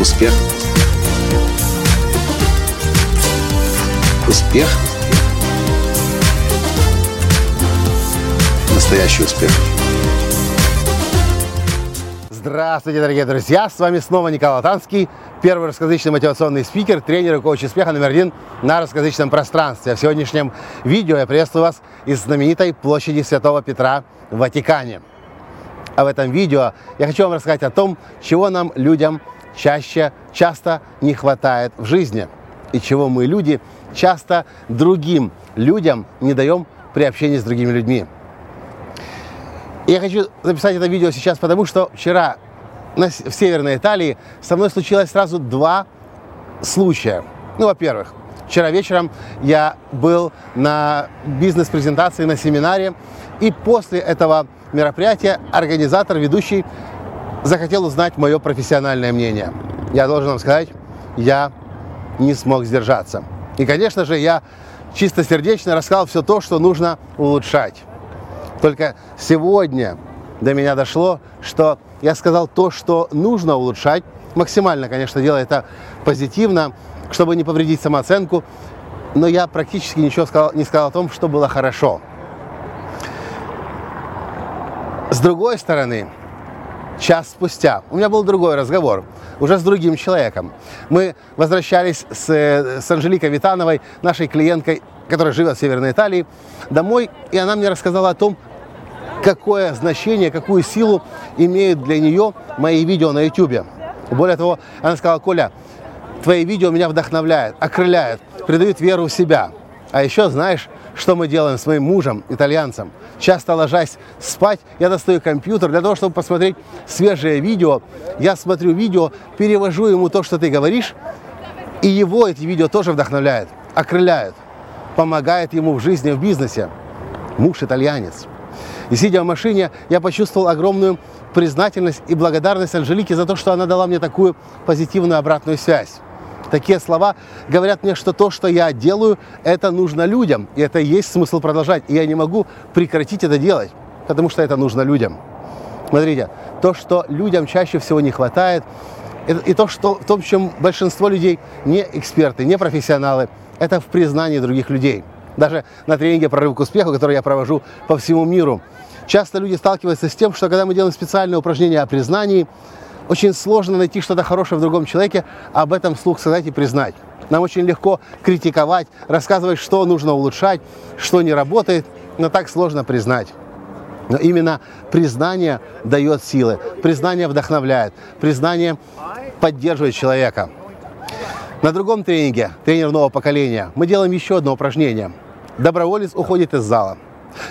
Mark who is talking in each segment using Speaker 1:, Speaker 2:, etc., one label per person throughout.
Speaker 1: Успех. Успех. Настоящий успех.
Speaker 2: Здравствуйте, дорогие друзья! С вами снова Николай Танский, первый русскоязычный мотивационный спикер, тренер и коуч успеха номер один на русскоязычном пространстве. В сегодняшнем видео я приветствую вас из знаменитой площади Святого Петра в Ватикане. А в этом видео я хочу вам рассказать о том, чего нам, людям, чаще, часто не хватает в жизни. И чего мы, люди, часто другим людям не даем при общении с другими людьми. Я хочу записать это видео сейчас, потому что вчера в Северной Италии со мной случилось сразу два случая. Ну, во-первых, вчера вечером я был на бизнес-презентации, на семинаре, и после этого мероприятия организатор, ведущий захотел узнать мое профессиональное мнение. Я должен вам сказать, я не смог сдержаться. И, конечно же, я чистосердечно рассказал все то, что нужно улучшать. Только сегодня до меня дошло, что я сказал то, что нужно улучшать, максимально, конечно, делая это позитивно, чтобы не повредить самооценку, но я практически ничего сказал, не сказал о том, что было хорошо. С другой стороны, час спустя у меня был другой разговор, уже с другим человеком. Мы возвращались с, с Анжеликой Витановой, нашей клиенткой, которая живет в Северной Италии, домой, и она мне рассказала о том, какое значение, какую силу имеют для нее мои видео на YouTube. Более того, она сказала, Коля, твои видео меня вдохновляют, окрыляют, придают веру в себя. А еще знаешь, что мы делаем с моим мужем, итальянцем? Часто ложась спать, я достаю компьютер для того, чтобы посмотреть свежее видео. Я смотрю видео, перевожу ему то, что ты говоришь, и его эти видео тоже вдохновляют, окрыляют, помогает ему в жизни, в бизнесе. Муж итальянец. И сидя в машине, я почувствовал огромную признательность и благодарность Анжелике за то, что она дала мне такую позитивную обратную связь. Такие слова говорят мне, что то, что я делаю, это нужно людям. И это есть смысл продолжать. И я не могу прекратить это делать, потому что это нужно людям. Смотрите, то, что людям чаще всего не хватает, и то, что, в том, чем большинство людей не эксперты, не профессионалы, это в признании других людей. Даже на тренинге «Прорыв к успеху», который я провожу по всему миру, часто люди сталкиваются с тем, что когда мы делаем специальные упражнения о признании, очень сложно найти что-то хорошее в другом человеке, об этом вслух сказать и признать. Нам очень легко критиковать, рассказывать, что нужно улучшать, что не работает, но так сложно признать. Но именно признание дает силы, признание вдохновляет, признание поддерживает человека. На другом тренинге, тренер нового поколения, мы делаем еще одно упражнение. Доброволец уходит из зала.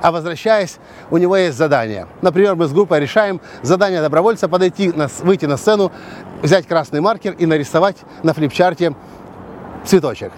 Speaker 2: А возвращаясь, у него есть задание. Например, мы с группой решаем задание добровольца подойти, на, выйти на сцену, взять красный маркер и нарисовать на флипчарте цветочек.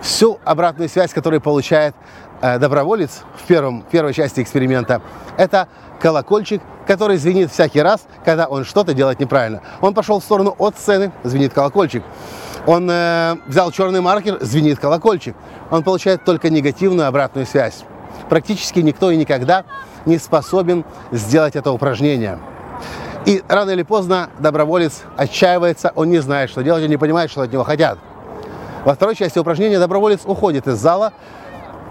Speaker 2: Всю обратную связь, которую получает э, доброволец в первом, первой части эксперимента, это колокольчик, который звенит всякий раз, когда он что-то делает неправильно. Он пошел в сторону от сцены, звенит колокольчик. Он э, взял черный маркер, звенит колокольчик. Он получает только негативную обратную связь практически никто и никогда не способен сделать это упражнение. И рано или поздно доброволец отчаивается, он не знает, что делать, он не понимает, что от него хотят. Во второй части упражнения доброволец уходит из зала,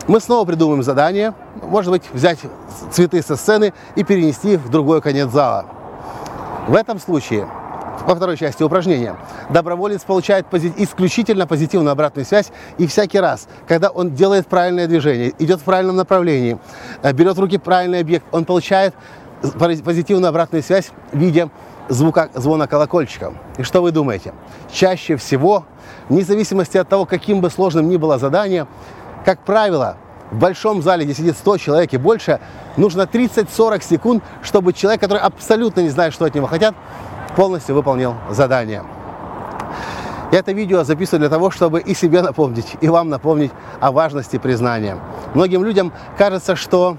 Speaker 2: мы снова придумаем задание, может быть, взять цветы со сцены и перенести их в другой конец зала. В этом случае во второй части упражнения. Доброволец получает пози- исключительно позитивную обратную связь, и всякий раз, когда он делает правильное движение, идет в правильном направлении, э, берет в руки правильный объект, он получает позитивную обратную связь в виде звука звона колокольчика. И что вы думаете? Чаще всего, вне зависимости от того, каким бы сложным ни было задание, как правило, в большом зале, где сидит 100 человек и больше, нужно 30-40 секунд, чтобы человек, который абсолютно не знает, что от него хотят, полностью выполнил задание. Я это видео записываю для того, чтобы и себе напомнить, и вам напомнить о важности признания. Многим людям кажется, что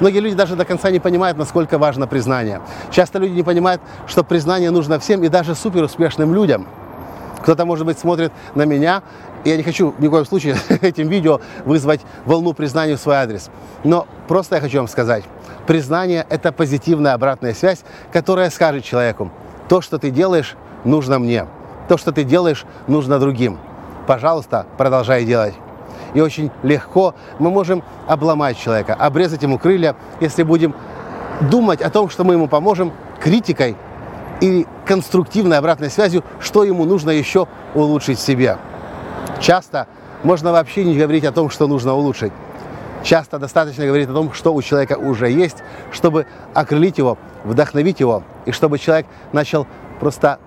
Speaker 2: Многие люди даже до конца не понимают, насколько важно признание. Часто люди не понимают, что признание нужно всем и даже суперуспешным людям. Кто-то, может быть, смотрит на меня, и я не хочу ни в коем случае этим видео вызвать волну признания в свой адрес. Но просто я хочу вам сказать, признание – это позитивная обратная связь, которая скажет человеку, то, что ты делаешь, нужно мне. То, что ты делаешь, нужно другим. Пожалуйста, продолжай делать. И очень легко мы можем обломать человека, обрезать ему крылья, если будем думать о том, что мы ему поможем критикой и конструктивной обратной связью, что ему нужно еще улучшить в себе. Часто можно вообще не говорить о том, что нужно улучшить. Часто достаточно говорить о том, что у человека уже есть, чтобы окрылить его, вдохновить его, и чтобы человек начал просто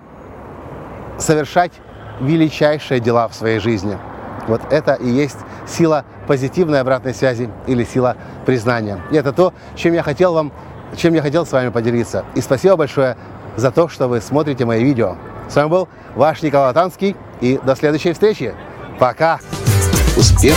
Speaker 2: совершать величайшие дела в своей жизни. Вот это и есть сила позитивной обратной связи или сила признания. И это то, чем я хотел вам, чем я хотел с вами поделиться. И спасибо большое за то, что вы смотрите мои видео. С вами был ваш Николай Танский и до следующей встречи. Пока!
Speaker 1: Успех!